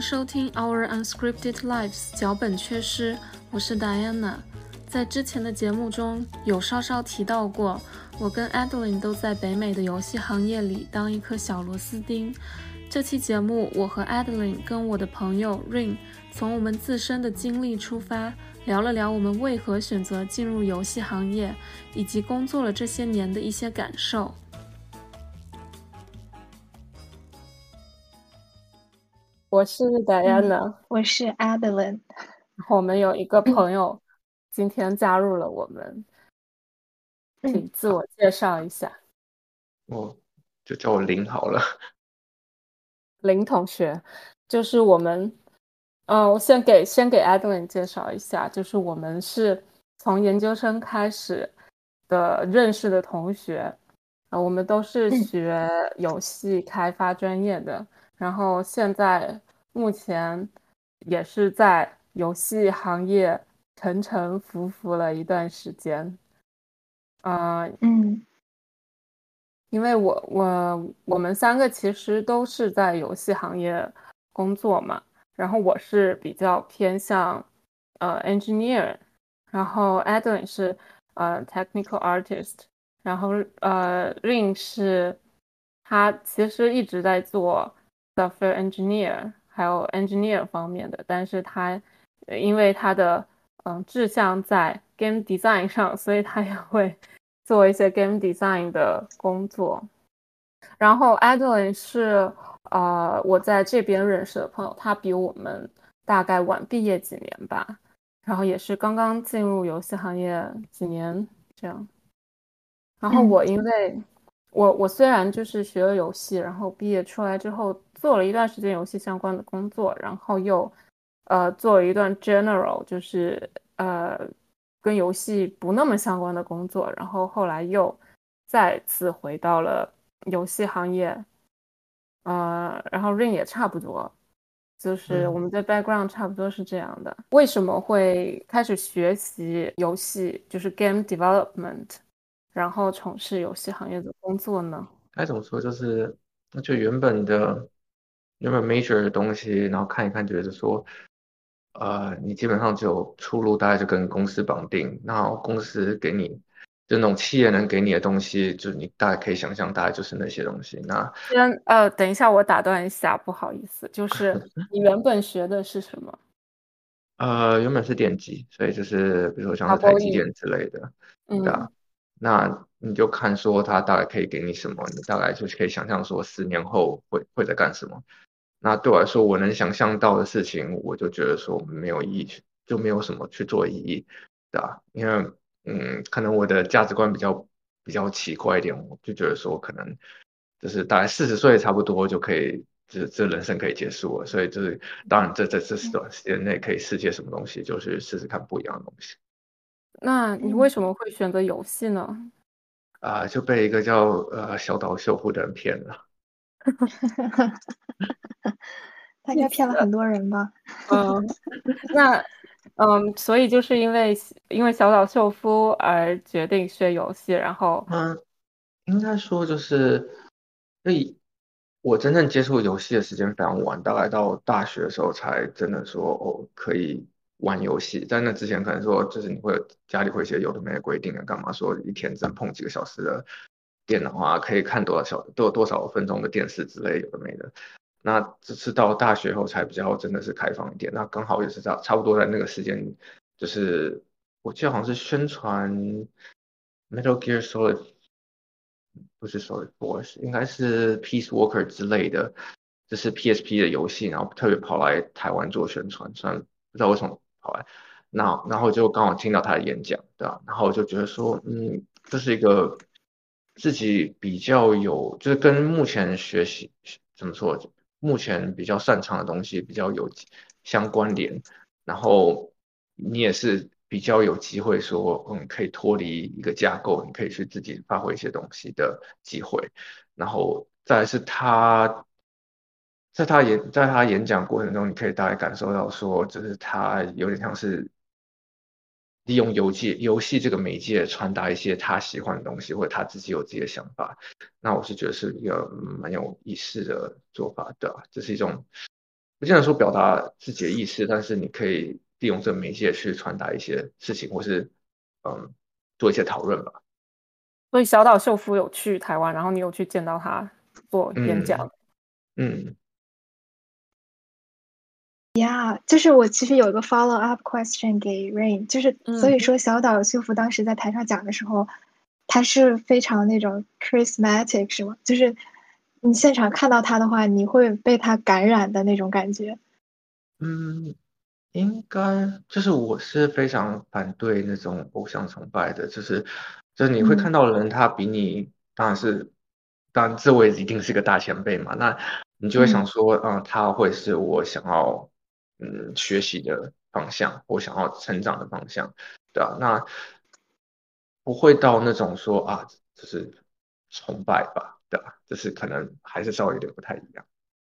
收听 Our Unscripted Lives 脚本缺失，我是 Diana。在之前的节目中有稍稍提到过，我跟 Adeline 都在北美的游戏行业里当一颗小螺丝钉。这期节目，我和 Adeline 跟我的朋友 Rain 从我们自身的经历出发，聊了聊我们为何选择进入游戏行业，以及工作了这些年的一些感受。我是 Diana，我是 Adeline。我们有一个朋友 今天加入了我们，请自我介绍一下。我就叫我林好了。林同学，就是我们，呃，我先给先给 Adeline 介绍一下，就是我们是从研究生开始的认识的同学，呃，我们都是学游戏开发专业的，然后现在目前也是在游戏行业沉沉浮浮了一段时间，啊，嗯。因为我我我们三个其实都是在游戏行业工作嘛，然后我是比较偏向呃 engineer，然后 Adam 是呃 technical artist，然后呃 Ring 是他其实一直在做 software engineer，还有 engineer 方面的，但是他因为他的嗯志向在 game design 上，所以他也会。做一些 game design 的工作，然后 Adeline 是呃我在这边认识的朋友，他比我们大概晚毕业几年吧，然后也是刚刚进入游戏行业几年这样。然后我因为我我虽然就是学了游戏，然后毕业出来之后做了一段时间游戏相关的工作，然后又呃做了一段 general 就是呃。跟游戏不那么相关的工作，然后后来又再次回到了游戏行业，呃，然后 Rain 也差不多，就是我们的 background 差不多是这样的。为什么会开始学习游戏，就是 game development，然后从事游戏行业的工作呢？该怎么说，就是那就原本的原本 major 的东西，然后看一看，觉得说。呃，你基本上只有出路，大概就跟公司绑定。那公司给你，就那种企业能给你的东西，就是你大概可以想象，大概就是那些东西。那先呃，等一下，我打断一下，不好意思，就 是你原本学的是什么？呃，原本是电机，所以就是比如说像是台积电之类的，对啊。那你就看说他大概可以给你什么，你大概就是可以想象说十年后会会在干什么。那对我来说，我能想象到的事情，我就觉得说没有意义，就没有什么去做意义，对吧？因为，嗯，可能我的价值观比较比较奇怪一点，我就觉得说可能就是大概四十岁差不多就可以，这这人生可以结束了。所以就是，当然这这这短时间内可以试些什么东西，就是试试看不一样的东西。那你为什么会选择游戏呢？啊，就被一个叫呃小岛秀夫的人骗了。他应该骗了很多人吧？嗯，那嗯，所以就是因为因为小岛秀夫而决定学游戏，然后嗯，应该说就是，所以我真正接触游戏的时间非常晚，大概到大学的时候才真的说哦可以玩游戏。在那之前，可能说就是你会家里会一些有的没的规定啊，干嘛说一天只能碰几个小时的电脑啊，可以看多少小多多少分钟的电视之类有的没的。那只是到大学后才比较真的是开放一点，那刚好也是在差不多在那个时间，就是我记得好像是宣传 Metal Gear Solid，不是 Solid Force，应该是 Peace Walker 之类的，这是 PSP 的游戏，然后特别跑来台湾做宣传，虽然不知道为什么跑来，那然后就刚好听到他的演讲，对吧？然后就觉得说，嗯，这是一个自己比较有，就是跟目前学习怎么说？目前比较擅长的东西比较有相关联，然后你也是比较有机会说，嗯，可以脱离一个架构，你可以去自己发挥一些东西的机会。然后再是他，在他演在他演讲过程中，你可以大概感受到说，就是他有点像是。利用游戏游戏这个媒介传达一些他喜欢的东西，或者他自己有自己的想法，那我是觉得是一个蛮有意思的做法的。这是一种不见得说表达自己的意思，但是你可以利用这个媒介去传达一些事情，或是嗯做一些讨论吧。所以小岛秀夫有去台湾，然后你有去见到他做演讲。嗯。Yeah，就是我其实有一个 follow up question 给 Rain，就是所以说小岛秀夫当时在台上讲的时候，他是非常那种 charismatic 是吗？就是你现场看到他的话，你会被他感染的那种感觉。嗯，应该就是我是非常反对那种偶像崇拜的，就是就是你会看到的人，他比你当然是当然这位一定是个大前辈嘛，那你就会想说，嗯，他会是我想要。嗯，学习的方向，我想要成长的方向，对啊，那不会到那种说啊，就是崇拜吧，对吧？就是可能还是稍微有点不太一样。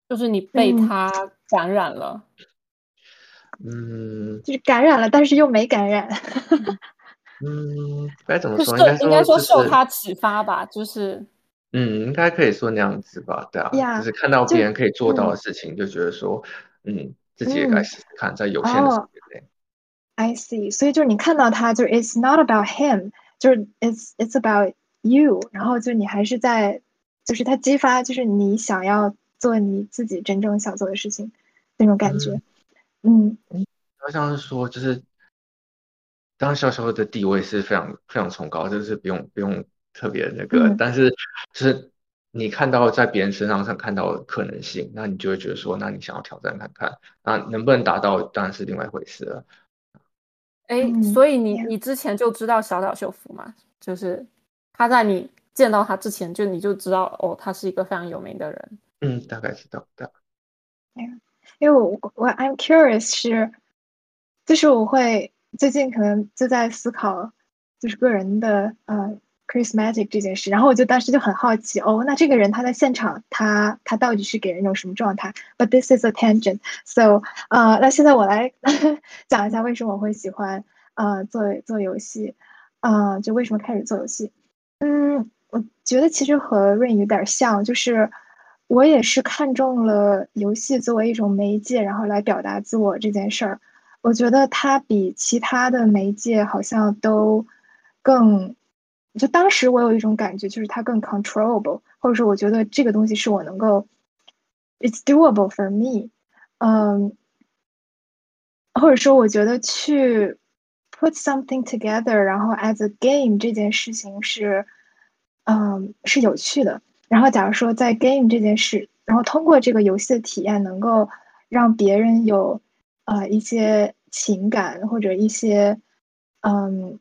就是你被他感染了，嗯，就是感染了，但是又没感染。嗯，该怎么说？应该说受他启发吧，就是，嗯，应该可以说那样子吧，对啊，就是看到别人可以做到的事情，就觉得说，嗯。自己也该试试看，在有限的时间内。I see，所以就是你看到他，就是 It's not about him，就是 It's It's about you。然后就你还是在，就是他激发，就是你想要做你自己真正想做的事情那种感觉。嗯，好像是说，就是当潇潇的地位是非常非常崇高，就是不用不用特别那个，但是就是。你看到在别人身上上看到的可能性，那你就会觉得说，那你想要挑战看看，那能不能达到当然是另外一回事了。哎，所以你你之前就知道小岛秀夫嘛？就是他在你见到他之前，就你就知道哦，他是一个非常有名的人。嗯，大概知道的。哎，因为我我 I'm curious 是，就是我会最近可能就在思考，就是个人的呃。Chris Matic 这件事，然后我就当时就很好奇，哦，那这个人他在现场，他他到底是给人一种什么状态？But this is a tangent，so，呃，那现在我来 讲一下为什么我会喜欢呃做做游戏，呃，就为什么开始做游戏？嗯，我觉得其实和 Rain 有点像，就是我也是看中了游戏作为一种媒介，然后来表达自我这件事儿。我觉得它比其他的媒介好像都更。就当时我有一种感觉，就是它更 controllable，或者说我觉得这个东西是我能够，it's doable for me，嗯，或者说我觉得去 put something together，然后 as a game 这件事情是，嗯，是有趣的。然后假如说在 game 这件事，然后通过这个游戏的体验，能够让别人有呃一些情感或者一些嗯。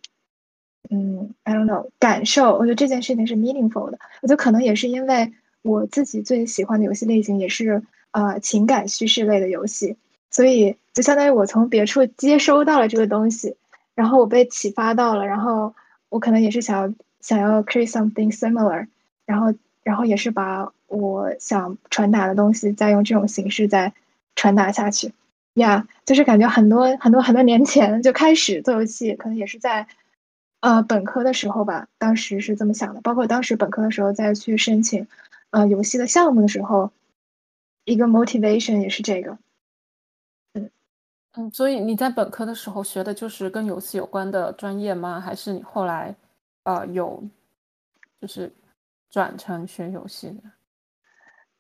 嗯，I don't know，感受，我觉得这件事情是 meaningful 的。我觉得可能也是因为我自己最喜欢的游戏类型也是呃情感叙事类的游戏，所以就相当于我从别处接收到了这个东西，然后我被启发到了，然后我可能也是想要想要 create something similar，然后然后也是把我想传达的东西再用这种形式再传达下去。呀，就是感觉很多很多很多年前就开始做游戏，可能也是在。呃，本科的时候吧，当时是这么想的。包括当时本科的时候再去申请，呃，游戏的项目的时候，一个 motivation 也是这个。嗯嗯，所以你在本科的时候学的就是跟游戏有关的专业吗？还是你后来呃有就是转成学游戏的？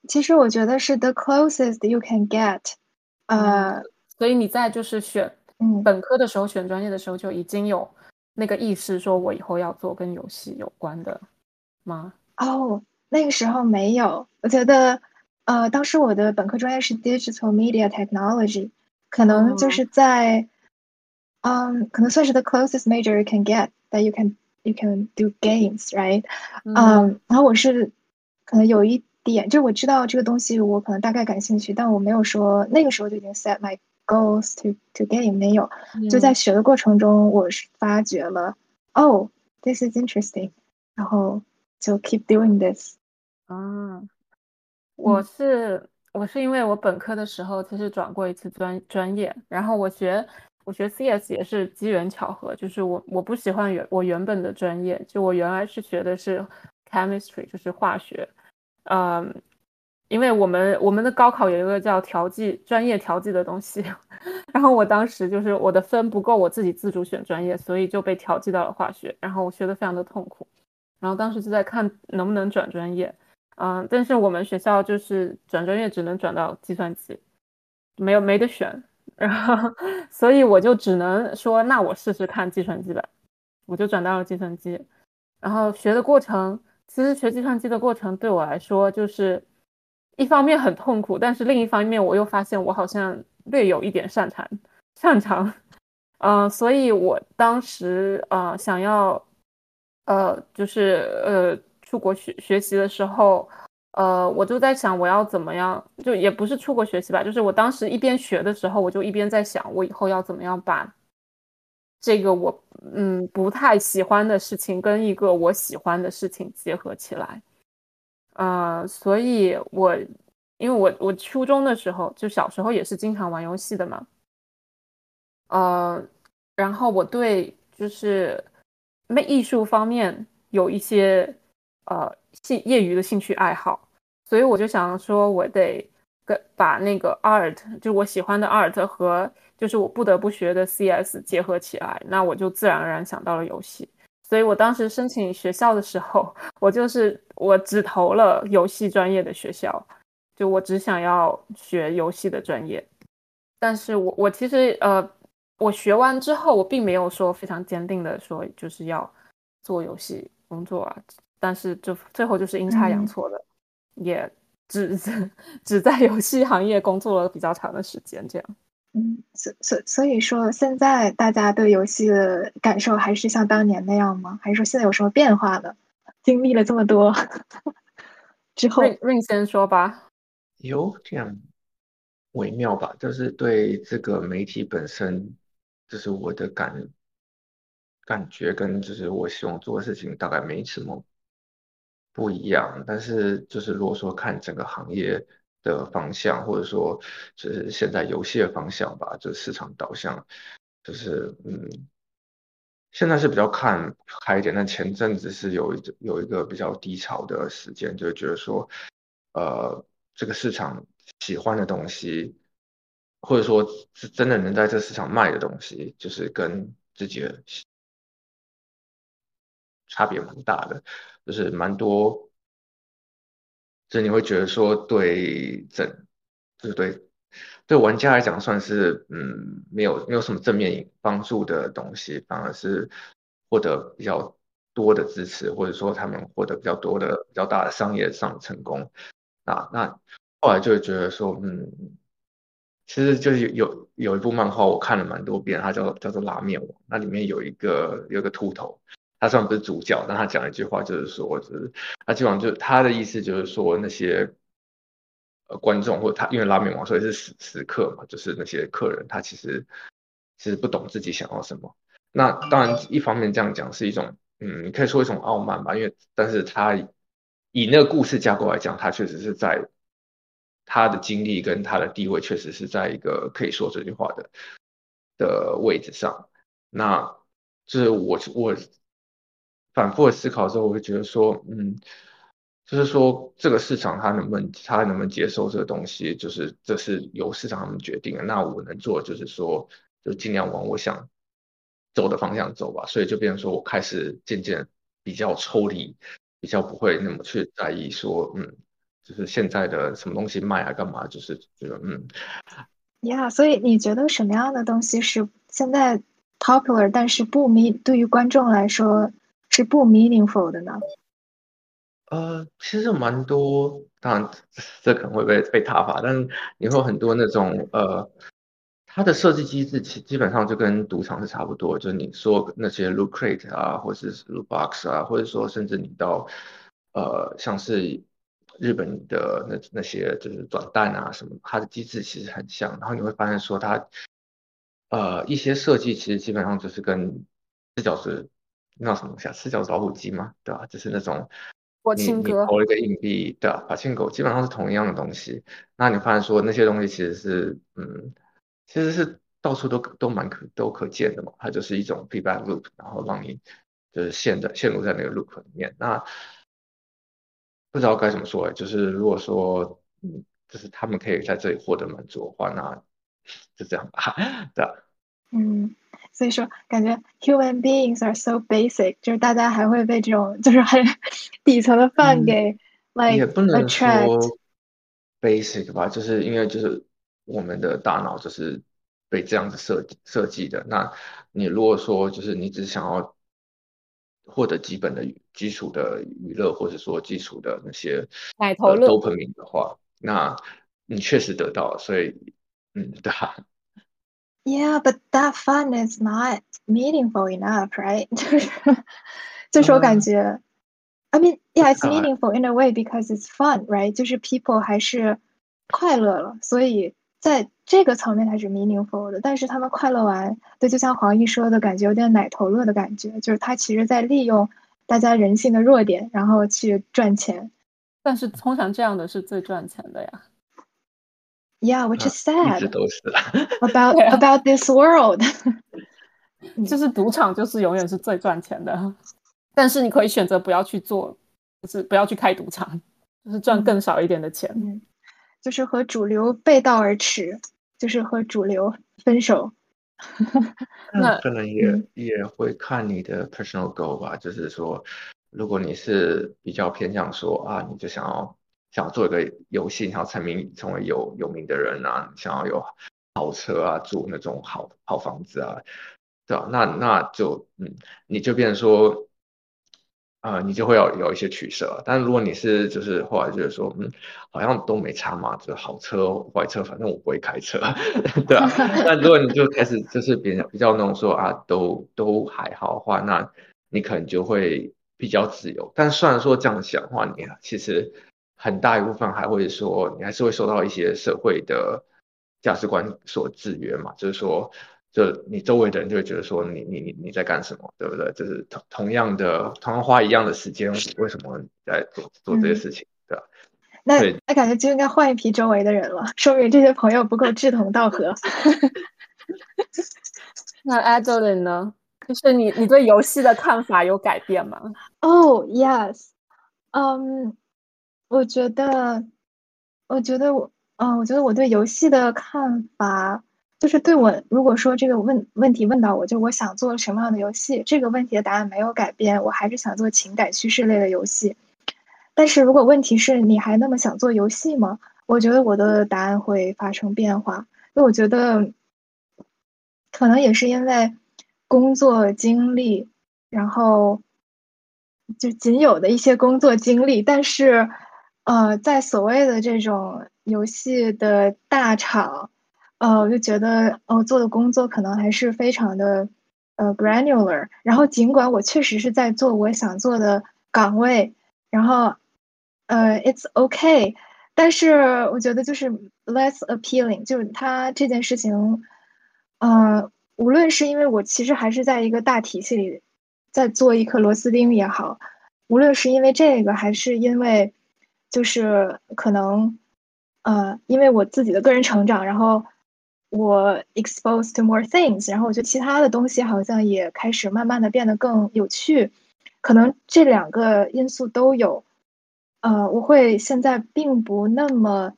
其实我觉得是 the closest you can get。呃，所以你在就是选本科的时候选专业的时候就已经有。那个意思说我以后要做跟游戏有关的吗？哦，那个时候没有。我觉得，呃，当时我的本科专业是 Digital Media Technology，可能就是在，嗯，可能算是 the closest major you can get that you can you can do games，right？嗯，然后我是可能有一点，就是我知道这个东西，我可能大概感兴趣，但我没有说那个时候就已经 set my。Goes to to gain 没有，就在学的过程中，我是发觉了，Oh, this is interesting，然后就 keep doing this。啊，我是我是因为我本科的时候其实转过一次专专业，然后我学我学 CS 也是机缘巧合，就是我我不喜欢原我原本的专业，就我原来是学的是 chemistry，就是化学，嗯。因为我们我们的高考有一个叫调剂专业调剂的东西，然后我当时就是我的分不够我自己自主选专业，所以就被调剂到了化学，然后我学的非常的痛苦，然后当时就在看能不能转专业，嗯，但是我们学校就是转专业只能转到计算机，没有没得选，然后所以我就只能说那我试试看计算机吧，我就转到了计算机，然后学的过程。其实学计算机的过程对我来说，就是一方面很痛苦，但是另一方面我又发现我好像略有一点擅长，擅长，嗯，所以我当时呃想要，呃，就是呃出国学学习的时候，呃，我就在想我要怎么样，就也不是出国学习吧，就是我当时一边学的时候，我就一边在想我以后要怎么样把。这个我嗯不太喜欢的事情跟一个我喜欢的事情结合起来，呃，所以我因为我我初中的时候就小时候也是经常玩游戏的嘛，呃，然后我对就是没艺术方面有一些呃兴业余的兴趣爱好，所以我就想说我得跟把那个 art 就我喜欢的 art 和就是我不得不学的 CS 结合起来，那我就自然而然想到了游戏。所以我当时申请学校的时候，我就是我只投了游戏专业的学校，就我只想要学游戏的专业。但是我我其实呃，我学完之后，我并没有说非常坚定的说就是要做游戏工作啊。但是就最后就是阴差阳错的，也只 只在游戏行业工作了比较长的时间，这样。嗯，所所所以说，现在大家对游戏的感受还是像当年那样吗？还是说现在有什么变化呢？经历了这么多之后，Rain 先说吧。有这样微妙吧？就是对这个媒体本身，就是我的感感觉跟就是我希望做的事情大概没什么不一样。但是就是如果说看整个行业。的方向，或者说就是现在游戏的方向吧，就是市场导向，就是嗯，现在是比较看开一点，但前阵子是有一有一个比较低潮的时间，就觉得说，呃，这个市场喜欢的东西，或者说是真的能在这市场卖的东西，就是跟自己的差别蛮大的，就是蛮多。所以你会觉得说，对整，就是对对玩家来讲，算是嗯，没有没有什么正面帮助的东西，反而是获得比较多的支持，或者说他们获得比较多的比较大的商业上的成功。啊，那后来就会觉得说，嗯，其实就是有有一部漫画我看了蛮多遍，它叫叫做《拉面王》，那里面有一个有一个秃头。他虽然不是主角，但他讲一句话，就是说，就是他基本上就他的意思就是说，那些呃观众或他因为拉面王，所以是食食客嘛，就是那些客人，他其实其实不懂自己想要什么。那当然，一方面这样讲是一种，嗯，可以说一种傲慢吧，因为但是他以那个故事架构来讲，他确实是在他的经历跟他的地位，确实是在一个可以说这句话的的位置上。那就是我我。反复的思考之后，我会觉得说，嗯，就是说这个市场它能不能，它能不能接受这个东西，就是这是由市场他们决定的。那我能做就是说，就尽量往我想走的方向走吧。所以就变成说我开始渐渐比较抽离，比较不会那么去在意说，嗯，就是现在的什么东西卖啊，干嘛，就是觉得嗯，Yeah，所以你觉得什么样的东西是现在 popular，但是不迷对于观众来说？是不 meaningful 的呢？呃，其实蛮多，当然这可能会被被挞伐，但是你会有很多那种呃，它的设计机制基基本上就跟赌场是差不多，就是你说那些 loot crate 啊，或者是 loot box 啊，或者说甚至你到呃像是日本的那那些就是转蛋啊什么，它的机制其实很像，然后你会发现说它呃一些设计其实基本上就是跟四角是。那什么像四角老虎机嘛，对吧？就是那种你你投了一个硬币对啊把庆狗，基本上是同一样的东西。那你发现说那些东西其实是，嗯，其实是到处都都蛮可都可见的嘛。它就是一种 feedback loop，然后让你就是陷在陷入在那个 loop 里面。那不知道该怎么说哎，就是如果说嗯，就是他们可以在这里获得满足的话，那 就这样吧，对啊。嗯，所以说感觉 human beings are so basic，就是大家还会被这种就是很底层的饭给 like 也不能说 attract。basic 吧，就是因为就是我们的大脑就是被这样子设计设计的。那你如果说就是你只想要获得基本的基础的娱乐，或者说基础的那些呃奶头乐 dopamine 的话，那你确实得到了，所以嗯，对啊，Yeah, but that fun is not meaningful enough, right? 就是就是我感嗯觉，I mean, yeah, it's meaningful in a way because it's fun, right? 就是 people 还是快乐了，所以在这个层面它是 meaningful 的。但是他们快乐完，对，就像黄奕说的感觉有点奶头乐的感觉，就是他其实在利用大家人性的弱点，然后去赚钱。但是通常这样的是最赚钱的呀。Yeah, which is sad 都是啦。about about this world. 就是赌场就是永远是最赚钱的，但是你可以选择不要去做，就是不要去开赌场，就是赚嗯更少一点的钱。嗯，就是和主流背道而驰，就是和主流分手。那可能也、嗯也会看你的 personal goal 吧，就是说，如果你是比较偏向说啊，你就想要想要做一个游戏，想要成名成为有有名的人啊，想要有豪车啊，住那种好好房子啊，对吧？那那就嗯，你就变成说。啊、你就会有有一些取舍，但如果你是就是后来就是说，嗯，好像都没差嘛，就是好车坏车，反正我不会开车，对啊。那如果你就开始就是比较比较那种说啊，都都还好的话，那你可能就会比较自由。但虽然说这样想的话，你其实很大一部分还会说，你还是会受到一些社会的价值观所制约嘛，就是说。就你周围的人就会觉得说你你你你在干什么，对不对？就是同同样的同样花一样的时间，为什么你在做做这些嗯事情，对吧？那那感觉就应该换一批周围的人了，说明这些朋友不够志同道合。那 Adeline 呢？就是你你对游戏的看法有改变吗？Oh yes，嗯，我觉得，我觉得我，嗯，我觉得我对游戏的看法，就是对我如果说这个问问题问到我，就我想做什么样的游戏，这个问题的答案没有改变，我还是想做情感叙事类的游戏。但是如果问题是你还那么想做游戏吗？我觉得我的答案会发生变化，因为我觉得可能也是因为工作经历，然后就仅有的一些工作经历，但是呃，在所谓的这种游戏的大厂，呃，我就觉得哦，做的工作可能还是非常的呃 granular，然后尽管我确实是在做我想做的岗位，然后呃，it's okay。但是我觉得就是 less appealing，就是它这件事情，呃，无论是因为我其实还是在一个大体系里在做一颗螺丝钉也好，无论是因为这个，还是因为就是可能，呃，因为我自己的个人成长，然后我 exposed to more things，然后我觉得其他的东西好像也开始慢慢的变得更有趣，可能这两个因素都有。呃，我会现在并不那么，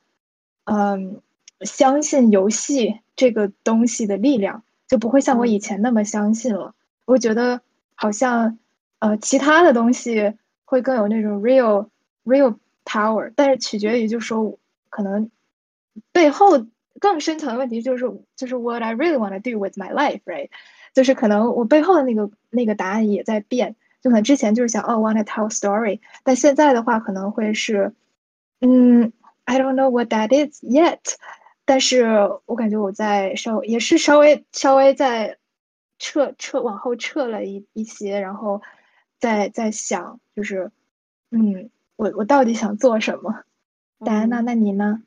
嗯，相信游戏这个东西的力量，就不会像我以前那么相信了。我觉得好像，呃，其他的东西会更有那种 real real power，但是取决于就是说，可能背后更深层的问题就是就是 what I really want to do with my life，right？就是可能我背后的那个那个答案也在变。就可能之前就是想哦，want to tell story，但现在的话可能会是，嗯，I don't know what that is yet，但是我感觉我在稍也是稍微稍微在撤撤往后撤了一一些，然后在在想，就是，嗯，我我到底想做什么？戴安娜，嗯那你呢？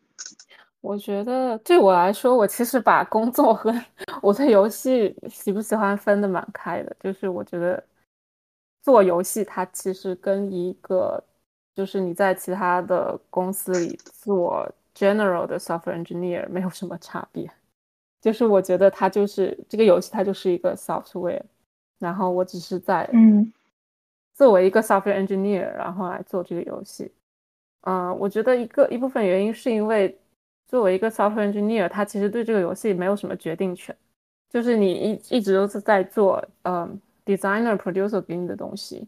我觉得对我来说，我其实把工作和我对游戏喜不喜欢分的蛮开的。就是我觉得做游戏，它其实跟一个就是你在其他的公司里做 general 的 software engineer 没有什么差别。就是我觉得它就是这个游戏，它就是一个 software，然后我只是在嗯作为一个 software engineer，然后来做这个游戏。嗯，我觉得一个一部分原因是因为作为一个 software engineer，他其实对这个游戏没有什么决定权，就是你一一直都是在做嗯 designer producer 给你的东西，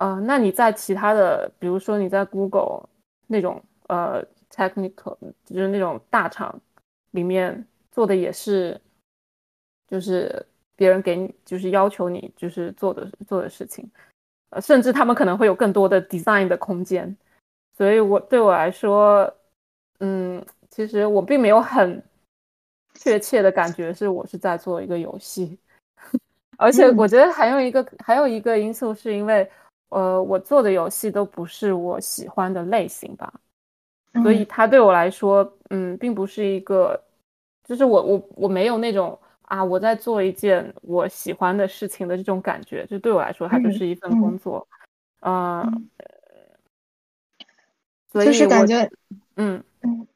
呃，那你在其他的，比如说你在 Google 那种呃 technical 就是那种大厂里面做的也是，就是别人给你就是要求你就是做的做的事情，呃，甚至他们可能会有更多的 design 的空间。所以，我对我来说，嗯，其实我并没有很确切的感觉是我是在做一个游戏，而且我觉得还有一个还有一个因素是因为，呃，我做的游戏都不是我喜欢的类型吧，所以它对我来说，嗯，并不是一个，就是我我我没有那种啊我在做一件我喜欢的事情的这种感觉，就对我来说，它就是一份工作，嗯。就是感觉，嗯嗯，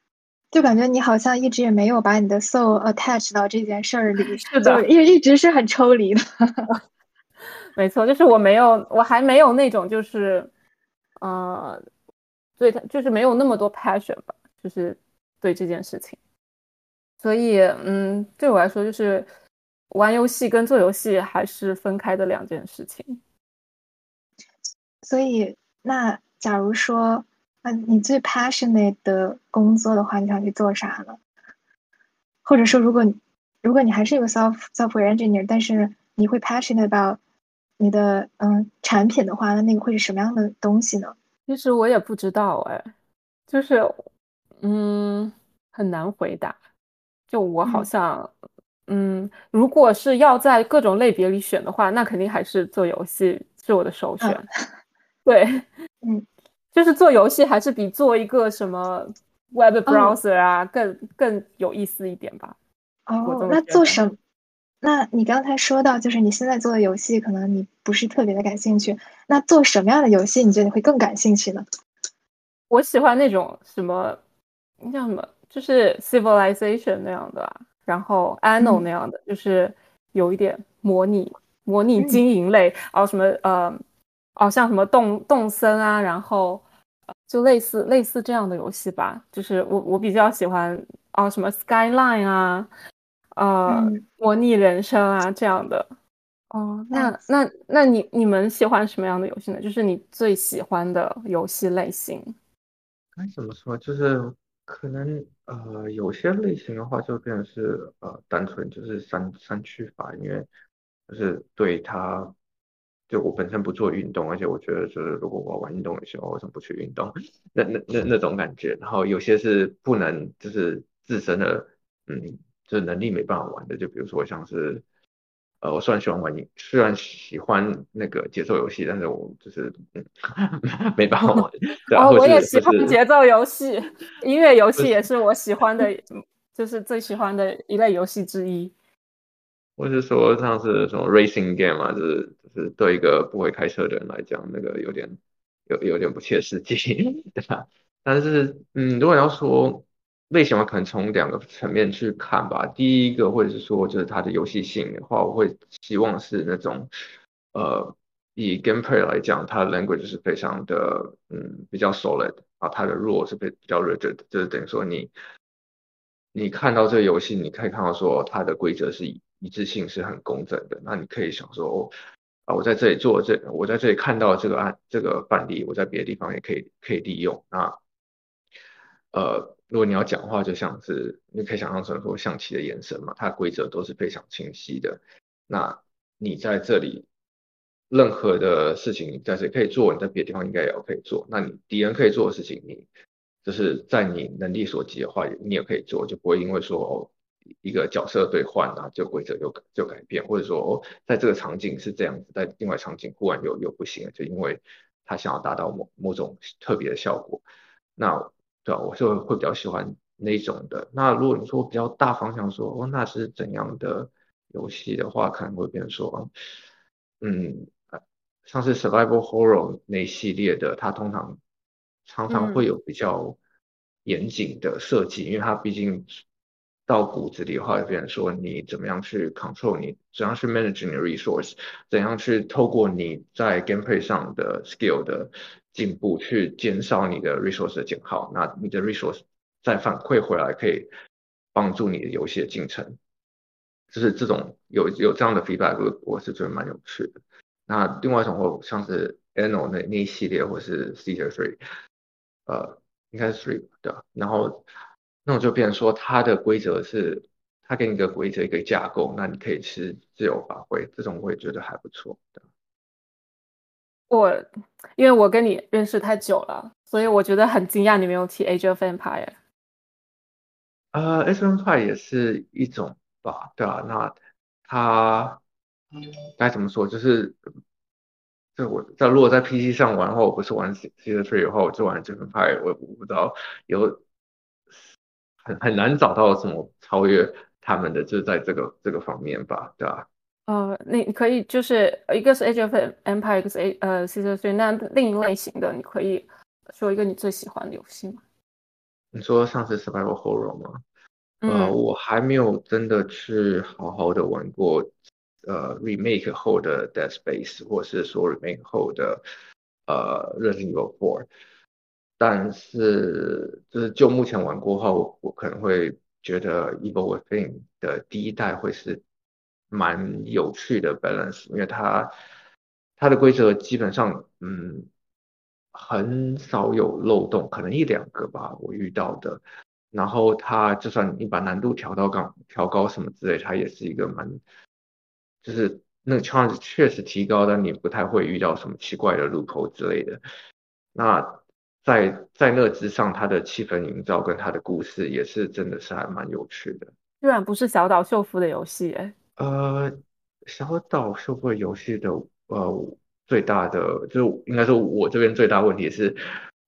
就感觉你好像一直也没有把你的 soul attach 到这件事儿里，是的，一一直是很抽离的。没错，就是我没有，我还没有那种，就是，呃，对他就是没有那么多 passion 吧，就是对这件事情。所以，嗯，对我来说，就是玩游戏跟做游戏还是分开的两件事情。所以，那假如说。那你最 passionate 的工作的话，你想去做啥呢？或者说，如果如果你还是一个 soft software engineer，但是你会 passionate about 你的嗯产品的话，那那个会是什么样的东西呢？其实我也不知道哎，就是嗯很难回答。就我好像嗯，如果是要在各种类别里选的话，那肯定还是做游戏是我的首选。对，嗯。就是做游戏还是比做一个什么 web browser 啊更更有意思一点吧。哦，那做什？那你刚才说到，就是你现在做的游戏，可能你不是特别的感兴趣。那做什么样的游戏，你觉得你会更感兴趣呢？我喜欢那种什么，叫什么，就是 civilization 那样的，然后 anno 那样的，就是有一点模拟模拟经营类，然后什么呃。哦，像什么动动森啊，然后就类似类似这样的游戏吧。就是我我比较喜欢哦，什么 Skyline 啊，呃，模拟人生啊这样的。哦，那那那你你们喜欢什么样的游戏呢？就是你最喜欢的游戏类型？该怎么说？就是可能呃，有些类型的话，就变成是呃，单纯就是三三区法，因为就是对它。就我本身不做运动，而且我觉得就是如果我玩运动的时候，为什么不去运动？那那那那种感觉。然后有些是不能，就是自身的，嗯，就是能力没办法玩的。就比如说像是，呃，我虽然喜欢玩，虽然喜欢那个节奏游戏，但是我就是嗯 没办法玩。哦，我也喜欢节奏游戏，音乐游戏也是我喜欢的，就是最喜欢的一类游戏之一。我是说像是什么 racing game 啊，就是就是对一个不会开车的人来讲，那个有点有有点不切实际，对吧？但是嗯，如果要说为什么，可能从两个层面去看吧。第一个或者是说就是它的游戏性的话，我会希望是那种呃以 gameplay 来讲，它的 language 是非常的嗯比较 solid 啊，它的 rule 是比比较 rigid，就是等于说你你看到这个游戏，你可以看到说它的规则是一致性是很工整的，那你可以想说，哦，啊，我在这里做这，我在这里看到这个案这个范例，我在别的地方也可以可以利用。那，呃，如果你要讲话，就像是你可以想象成说象棋的延伸嘛，它的规则都是非常清晰的。那你在这里任何的事情你在这里可以做，你在别的地方应该也要可以做。那你敌人可以做的事情，你就是在你能力所及的话，你也可以做，就不会因为说哦。一个角色兑换啊，就规则就就改变，或者说哦，在这个场景是这样子，在另外场景忽然又又不行了，就因为他想要达到某某种特别的效果。那对啊，我就会比较喜欢那种的。那如果你说比较大方向说哦，那是怎样的游戏的话，可能会变成说，嗯，像是 Survival Horror 那系列的，它通常常常会有比较严谨的设计，因为它毕竟。到骨子里的话，变成说你怎么样去 control 你，怎样去 manage 你的 resource，怎样去透过你在 gameplay 上的 skill 的进步，去减少你的 resource 的减耗，那你的 resource 再反馈回来，可以帮助你的游戏的进程。就是这种有有这样的 feedback，我我是觉得蛮有趣的。那另外一种或像是 Anno 那那一系列，或是 Caesar Three，呃，应该是 Three 对吧？然后那种就变成说，它的规则是，它给你一个规则一个架构，那你可以是自由发挥，这种我也觉得还不错的。我因为我跟你认识太久了，所以我觉得很惊讶你没有提 Age of Empire。呃，Age of Empire 也是一种吧，对啊，那它该怎么说？就是，就我在如果在 PC 上玩的话，我不是玩 C C 的 Three 的话，我就玩 Age of Empire，我我不知道有很很难找到什么超越他们的，就是在这个这个方面吧，对吧？呃，你可以就是一个是 Age of Empire，一个是 A 呃 C C Three，那另一类型的，你可以说一个你最喜欢的游戏吗？你说上次 Survival Horror 吗？呃，我还没有真的去好好的玩过，呃，remake 后的 Dead Space，或是说 remake 后的呃 Resident Evil Four，但是就是就目前玩过后，我可能会觉得 Evil Within 的第一代会是。蛮有趣的 balance，因为它它的规则基本上嗯很少有漏洞，可能一两个吧我遇到的。然后它就算你把难度调到高调高什么之类，它也是一个蛮就是那个 challenge 确实提高，但你不太会遇到什么奇怪的路口之类的。那在在那之上，它的气氛营造跟它的故事也是真的是还蛮有趣的。居然不是小岛秀夫的游戏哎。呃，小岛社会游戏的呃最大的就是应该说我这边最大问题是，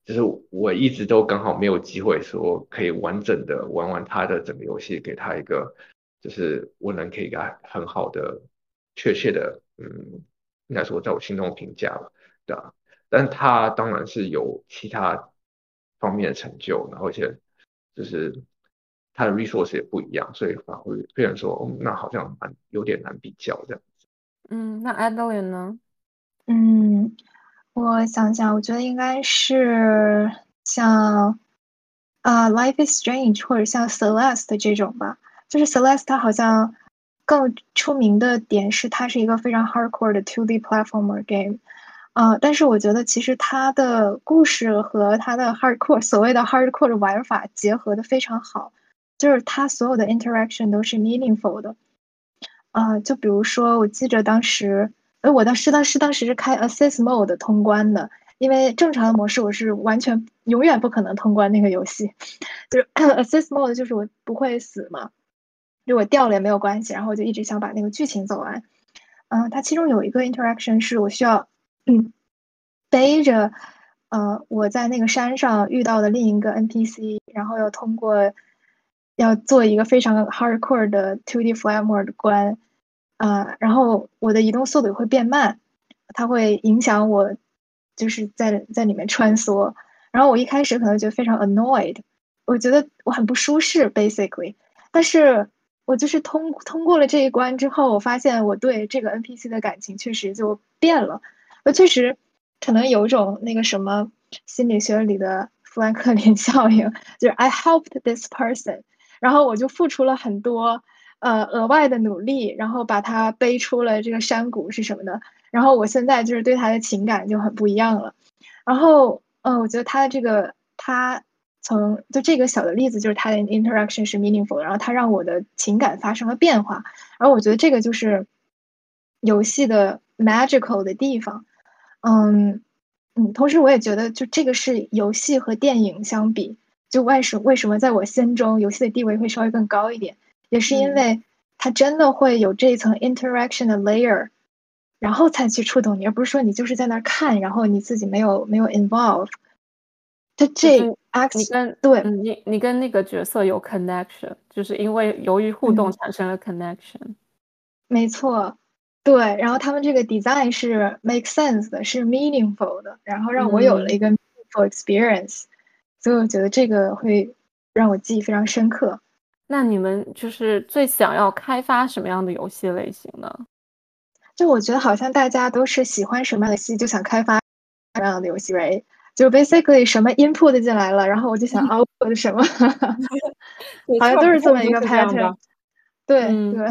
就是我一直都刚好没有机会说可以完整的玩完他的整个游戏，给他一个就是我能可以给他很好的确切的嗯，应该说在我心中的评价吧，对吧？但他当然是有其他方面的成就，然后而且就是。它的 resource 也不一样，所以反而会变成说，那好像蛮有点难比较这样子。嗯，那 Adeline 呢？嗯，我想想，我觉得应该是像啊，Life is Strange 或者像 Celeste 这种吧。就是 Celeste 它好像更出名的点是它是一个非常 hardcore 的 2D platformer game。啊，但是我觉得其实它的故事和它的 hardcore 所谓的 hardcore 的玩法结合的非常好。就是它所有的 interaction 都是 meaningful 的，啊，就比如说，我记着当时，呃，我当时当时当时是开 assist mode 通关的，因为正常的模式我是完全永远不可能通关那个游戏，就是 assist mode 就是我不会死嘛，就我掉了也没有关系，然后我就一直想把那个剧情走完，嗯，它其中有一个 interaction 是我需要，嗯，背着，呃，我在那个山上遇到的另一个 NPC，然后要通过。要做一个非常 hardcore 的 2D flat mode 关，啊，然后我的移动速度会变慢，它会影响我，就是在在里面穿梭。然后我一开始可能觉得非常 annoyed，我觉得我很不舒适，basically。但是我就是通通过了这一关之后，我发现我对这个 NPC 的感情确实就变了。我确实可能有种那个什么心理学里的富兰克林效应，就是 I helped this person。然后我就付出了很多，呃，额外的努力，然后把他背出了这个山谷是什么的。然后我现在就是对他的情感就很不一样了。然后，嗯，我觉得他的这个，他从就这个小的例子，就是他的 interaction 是 meaningful，然后他让我的情感发生了变化。然后我觉得这个就是游戏的 magical 的地方。嗯嗯，同时我也觉得，就这个是游戏和电影相比。就为什为什么在我心中游戏的地位会稍微更高一点，也是因为它真的会有这一层 interaction 的 layer，然后才去触动你，而不是说你就是在那儿看，然后你自己没有没有 involve。它这 act 你跟对，你你跟那个角色有 connection，就是因为由于互动产生了 connection。没错，对，然后他们这个 design 是 make sense 的，是 meaningful 的，然后让我有了一个 meaningful experience。所以我觉得这个会让我记忆非常深刻。那你们就是最想要开发什么样的游戏类型呢？就我觉得好像大家都是喜欢什么样的游戏就想开发什么样的游戏 r，就 basically 什么 input 进来了，然后我就想 output 什么，好像都是这么一个 pattern。对对，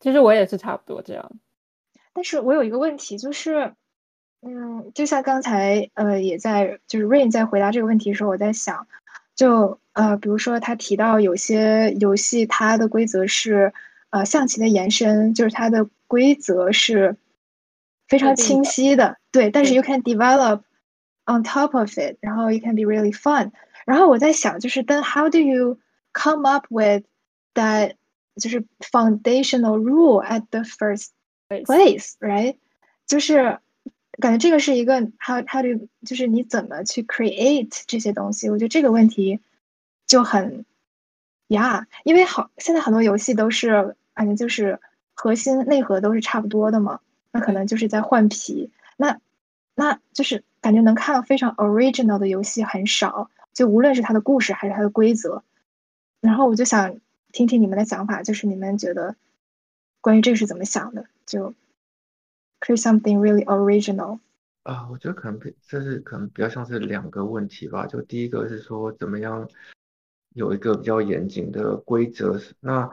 其实我也是差不多这样。但是我有一个问题，就是，嗯，就像刚才呃也在就是 Rain 在回答这个问题的时候，我在想，就呃比如说他提到有些游戏它的规则是呃象棋的延伸，就是它的规则是非常清晰的，对，但是 you can develop on top of it，然后 you can be really fun。然后我在想，就是 then how do you come up with that 就是 foundational rule at the first place，right？就是感觉这个是一个 how how do 就是你怎么去 create 这些东西？我觉得这个问题就很呀，因为好现在很多游戏都是感觉就是核心内核都是差不多的嘛，那可能就是在换皮，那那就是感觉能看到非常 original 的游戏很少，就无论是它的故事还是它的规则，然后我就想。听听你们的想法，就是你们觉得关于这个是怎么想的？就 create something really original 啊，我觉得可能这是可能比较像是两个问题吧。就第一个是说怎么样有一个比较严谨的规则。那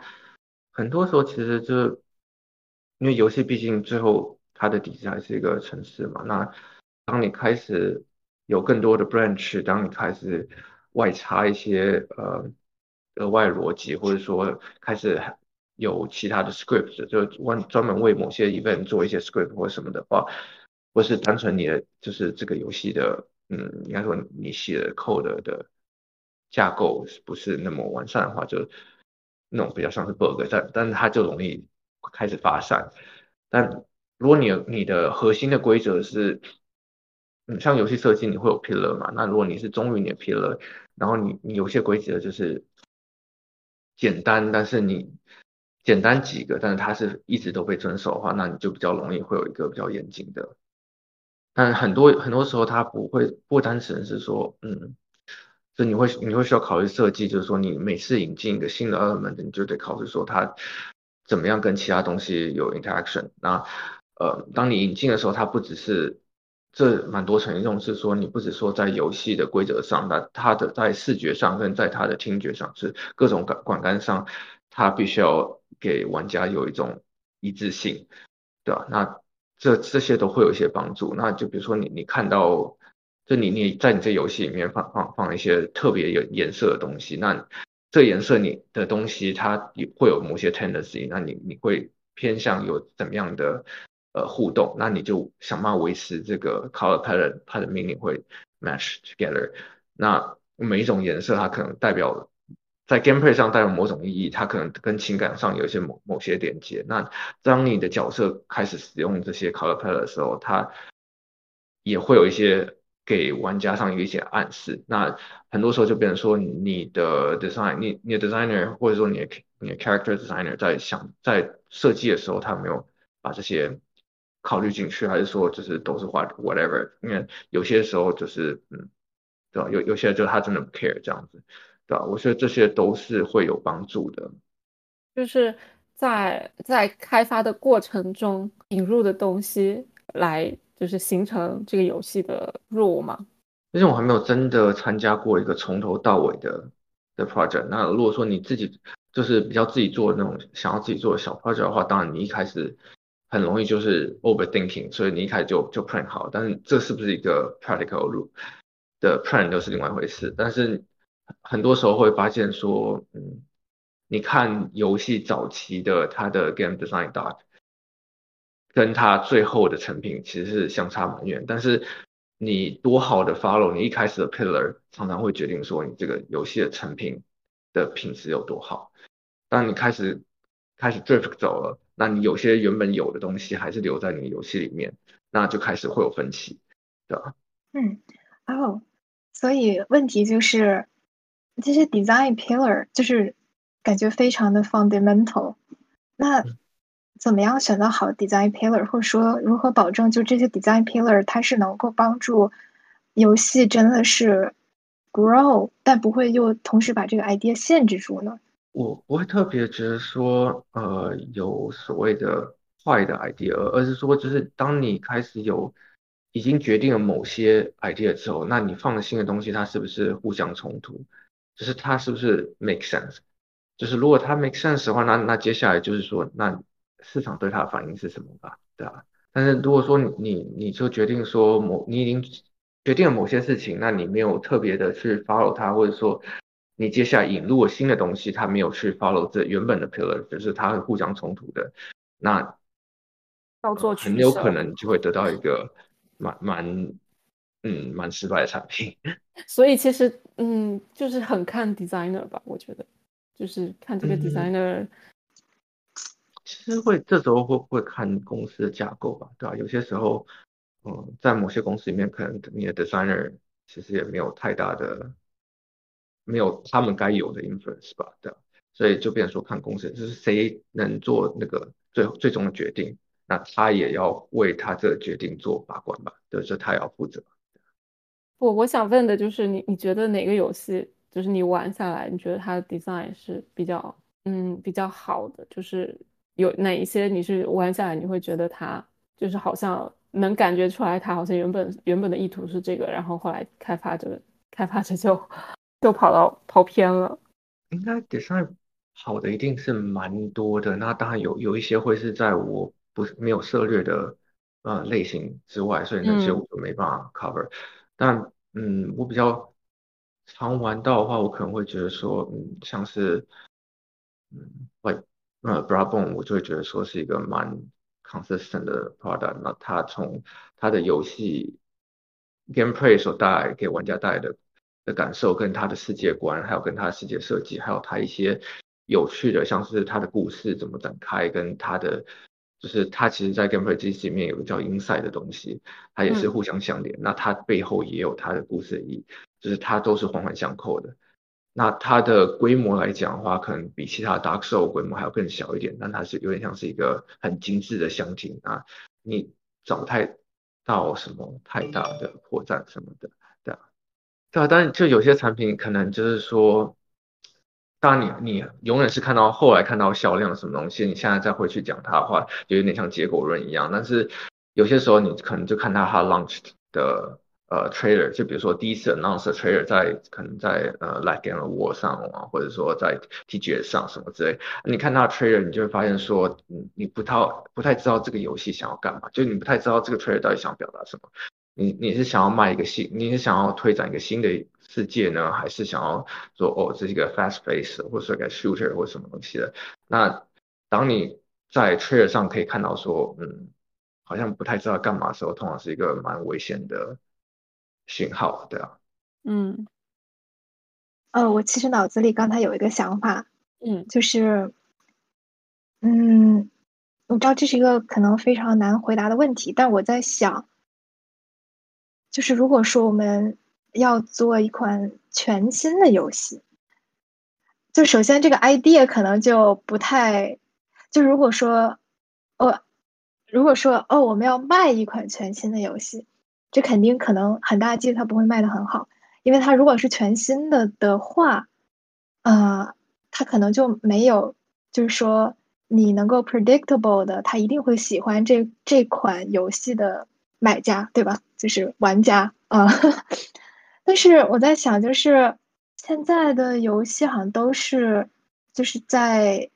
很多时候其实就因为游戏毕竟最后它的底子还是一个城市嘛。那当你开始有更多的 branch，当你开始外插一些呃。额外逻辑，或者说开始有其他的 script，就专专门为某些 event 做一些 script 或什么的话，或是单纯你的就是这个游戏的，嗯，应该说你写的 code 的架构不是那么完善的话，就那种比较像是 bug，但但是它就容易开始发散。但如果你你的核心的规则是，嗯，像游戏设计你会有 pillar 嘛？那如果你是忠于你的 pillar，然后你你有些规则就是。简单，但是你简单几个，但是它是一直都被遵守的话，那你就比较容易会有一个比较严谨的。但是很多很多时候，它不会不单纯是说，嗯，就你会你会需要考虑设计，就是说你每次引进一个新的 element，你就得考虑说它怎么样跟其他东西有 interaction。那呃，当你引进的时候，它不只是。这蛮多成用是说，你不止说在游戏的规则上，那它的在视觉上跟在它的听觉上是各种感感官上，它必须要给玩家有一种一致性，对吧？那这这些都会有一些帮助。那就比如说你你看到，就你你在你这游戏里面放放放一些特别有颜色的东西，那这颜色你的东西它会有某些 tendency，那你你会偏向有怎么样的？呃，互动，那你就想办法维持这个 color pattern，它的 meaning 会 match together。那每一种颜色，它可能代表在 gameplay 上带有某种意义，它可能跟情感上有一些某某些连接。那当你的角色开始使用这些 color palette 的时候，它也会有一些给玩家上有一些暗示。那很多时候就变成说，你的 design，你你的 designer 或者说你的你的 character designer 在想在设计的时候，他有没有把这些考虑进去，还是说就是都是画 whatever？因为有些时候就是嗯，对吧？有有些就是他真的不 care 这样子，对吧？我觉得这些都是会有帮助的。就是在在开发的过程中引入的东西，来就是形成这个游戏的 rule 吗？因为我还没有真的参加过一个从头到尾的的 project。那如果说你自己就是比较自己做那种想要自己做的小 project 的话，当然你一开始。很容易就是 overthinking，所以你一开始就就 plan 好，但是这是不是一个 practical 路的 plan 又是另外一回事。但是很多时候会发现说，嗯，你看游戏早期的它的 game design doc，跟它最后的成品其实是相差蛮远。但是你多好的 follow，你一开始的 pillar 常常会决定说你这个游戏的成品的品质有多好。当你开始开始 drift 走了。那你有些原本有的东西还是留在你的游戏里面，那就开始会有分歧，对吧？嗯，哦，所以问题就是这些 design pillar 就是感觉非常的 fundamental。那怎么样选择好 design pillar，或者说如何保证就这些 design pillar 它是能够帮助游戏真的是 grow，但不会又同时把这个 idea 限制住呢？我不会特别觉得说，呃，有所谓的坏的 idea，而是说，就是当你开始有已经决定了某些 idea 之后，那你放了新的东西，它是不是互相冲突？就是它是不是 make sense？就是如果它 make sense 的话，那那接下来就是说，那市场对它的反应是什么吧？对吧？但是如果说你你就决定说某你已经决定了某些事情，那你没有特别的去 follow 它，或者说你接下来引入了新的东西，它没有去 follow 这原本的 pillar，就是它会互相冲突的，那很有可能就会得到一个。蛮蛮嗯蛮失败的产品，所以其实嗯就是很看 designer 吧，我觉得就是看这个 designer，其实会这时候会会看公司的架构吧，对吧？有些时候嗯在某些公司里面，可能你的 designer 其实也没有太大的没有他们该有的 influence 吧，对吧？所以就变成说看公司就是谁能做那个最最终的决定。那他也要为他这个决定做把关吧，就是他要负责。不，我想问的就是，你你觉得哪个游戏，就是你玩下来，你觉得它的 design 是比较，嗯，比较好的？就是有哪一些你是玩下来，你会觉得它就是好像能感觉出来，它好像原本原本的意图是这个，然后后来开发者开发者就就跑到跑偏了。应该 design 好的一定是蛮多的，那当然有有一些会是在我。不是没有涉猎的呃类型之外，所以那些我就没办法 cover。但嗯，我比较常玩到的话，我可能会觉得说，嗯，像是嗯，like 呃 b r a b o n 我就会觉得说是一个蛮 consistent 的 product。那它从它的游戏 gameplay 所带来给玩家带来的的感受，跟它的世界观，还有跟它的世界设计，还有它一些有趣的，像是它的故事怎么展开，跟它的就是它其实，在制里面有个叫 inside 的东西，它也是互相相连。那它背后也有它的故事意义，就是它都是环环相扣的。那它的规模来讲的话，可能比其他 Dark Soul 规模还要更小一点，但它是有点像是一个很精致的箱庭啊，你找不太到什么太大的破绽什么的，对啊，对啊。但就有些产品可能就是说。当然，你你永远是看到后来看到销量什么东西，你现在再回去讲它的话，就有点像结果论一样。但是有些时候你可能就看到它 launched 的呃 trailer，就比如说第一次 announce trailer 在可能在呃 like game war 上啊，或者说在 TGS 上什么之类，你看它 trailer，你就会发现说，你你不太不太知道这个游戏想要干嘛，就你不太知道这个 trailer 到底想表达什么。你你是想要卖一个新，你是想要推展一个新的世界呢，还是想要说哦这是一个 fast pace 或者说一个 shooter 或什么东西的？那当你在 trailer 上可以看到说，嗯，好像不太知道干嘛的时候，通常是一个蛮危险的信号，对啊。嗯。呃，我其实脑子里刚才有一个想法，嗯，就是，嗯，我知道这是一个可能非常难回答的问题，但我在想。就是如果说我们要做一款全新的游戏，就首先这个 idea 可能就不太，就如果说，哦，如果说哦我们要卖一款全新的游戏，这肯定可能很大几率它不会卖的很好，因为它如果是全新的的话，呃，它可能就没有，就是说你能够 predictable 的，他一定会喜欢这这款游戏的。买家对吧？就是玩家啊。但是我在想，就是现在的游戏好像都是，就是在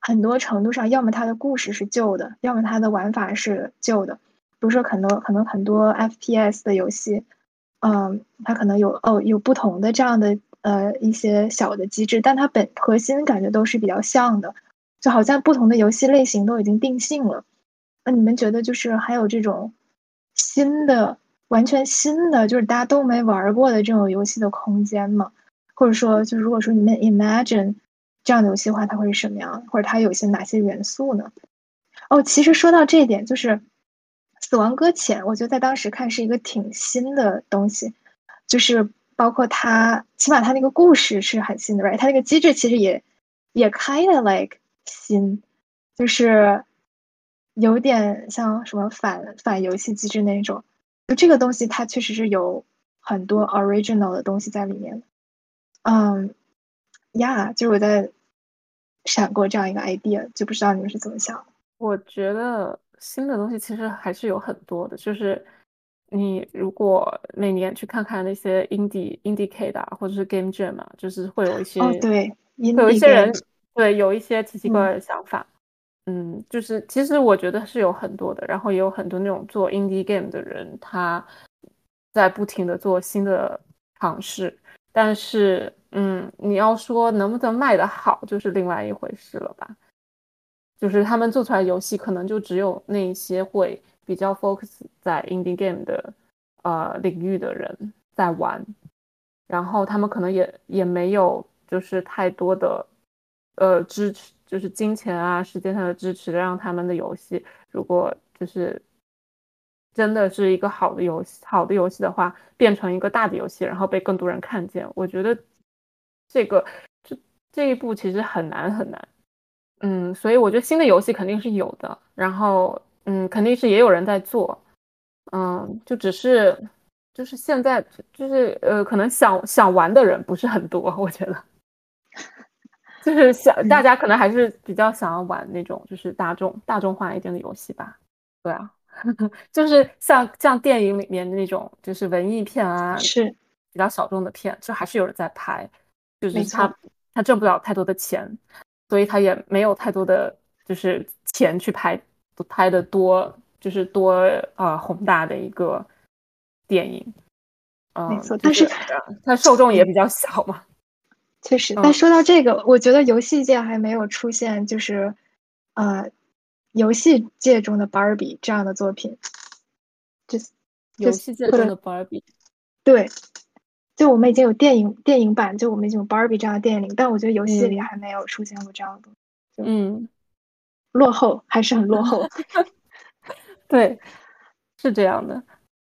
很多程度上，要么它的故事是旧的，要么它的玩法是旧的。比如说，可能可能很多 FPS 的游戏，嗯，它可能有哦有不同的这样的呃一些小的机制，但它本核心感觉都是比较像的，就好像不同的游戏类型都已经定性了。那你们觉得就是还有这种？新的，完全新的，就是大家都没玩过的这种游戏的空间嘛？或者说，就如果说你们 imagine 这样的游戏的话，它会是什么样？或者它有些哪些元素呢？哦，其实说到这一点，就是《死亡搁浅》，我觉得在当时看是一个挺新的东西，就是包括它，起码它那个故事是很新的，right？它那个机制其实也也 kind of like 新，就是。有点像什么反反游戏机制那种，这个东西它确实是有很多 original 的东西在里面。嗯，呀，就是我在闪过这样一个 idea，就不知道你们是怎么想。我觉得新的东西其实还是有很多的，就是你如果每年去看看那些 indie indicate 啊，或者是 game jam 啊，就是会有一些哦，对，会有一些人对有一些奇奇怪嗯怪的想法。嗯，嗯就是其实我觉得是有很多的，然后也有很多那种做 indie game 的人，他在不停的做新的尝试。但是，嗯，你要说能不能卖得好，就是另外一回事了吧。就是他们做出来游戏，可能就只有那些会比较 focus 在 indie game 的呃领域的人在玩，然后他们可能也也没有就是太多的呃支持，就是金钱啊、时间上的支持，让他们的游戏如果就是真的是一个好的游戏，好的游戏的话，变成一个大的游戏，然后被更多人看见，我觉得这个这这一步其实很难很难。嗯，所以我觉得新的游戏肯定是有的，然后嗯，肯定是也有人在做，嗯，就只是就是现在就是呃，可能想想玩的人不是很多，我觉得，就是想大家可能还是比较想要玩那种就是大众大众化一点的游戏吧，对啊，就是像像电影里面的那种就是文艺片啊，是。比较小众的片，就还是有人在拍，就是他他挣不了太多的钱，所以他也没有太多的就是钱去拍拍的多就是多呃宏大的一个电影，嗯，没错就但是呃它受众也比较小嘛，确实，嗯但说到这个，我觉得游戏界还没有出现就是，呃，游戏界中的 Barbie 这样的作品。就游戏界中的 Barbie，对，就我们已经有电影电影版，就我们已经有 Barbie 这样的电影，但我觉得游戏里嗯还没有出现过这样的，嗯，落后还是很落后。对，是这样的。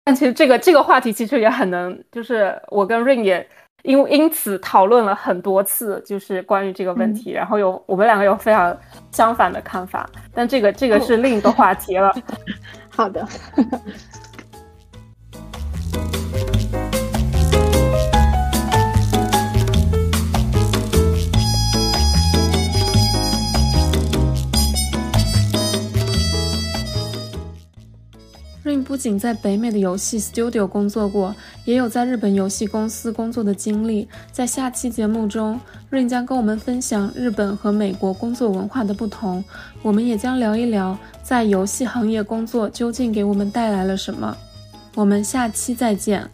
但其实这个这个话题其实也很能，就是我跟 Rain 也因因此讨论了很多次，就是关于这个问嗯题。然后有我们两个有非常相反的看法，但这个这个哦是另一个话题了。好的，不仅在北美的游戏 studio 工作过，也有在日本游戏公司工作的经历。在下期节目中，rain 将跟我们分享日本和美国工作文化的不同，我们也将聊一聊在游戏行业工作究竟给我们带来了什么。我们下期再见。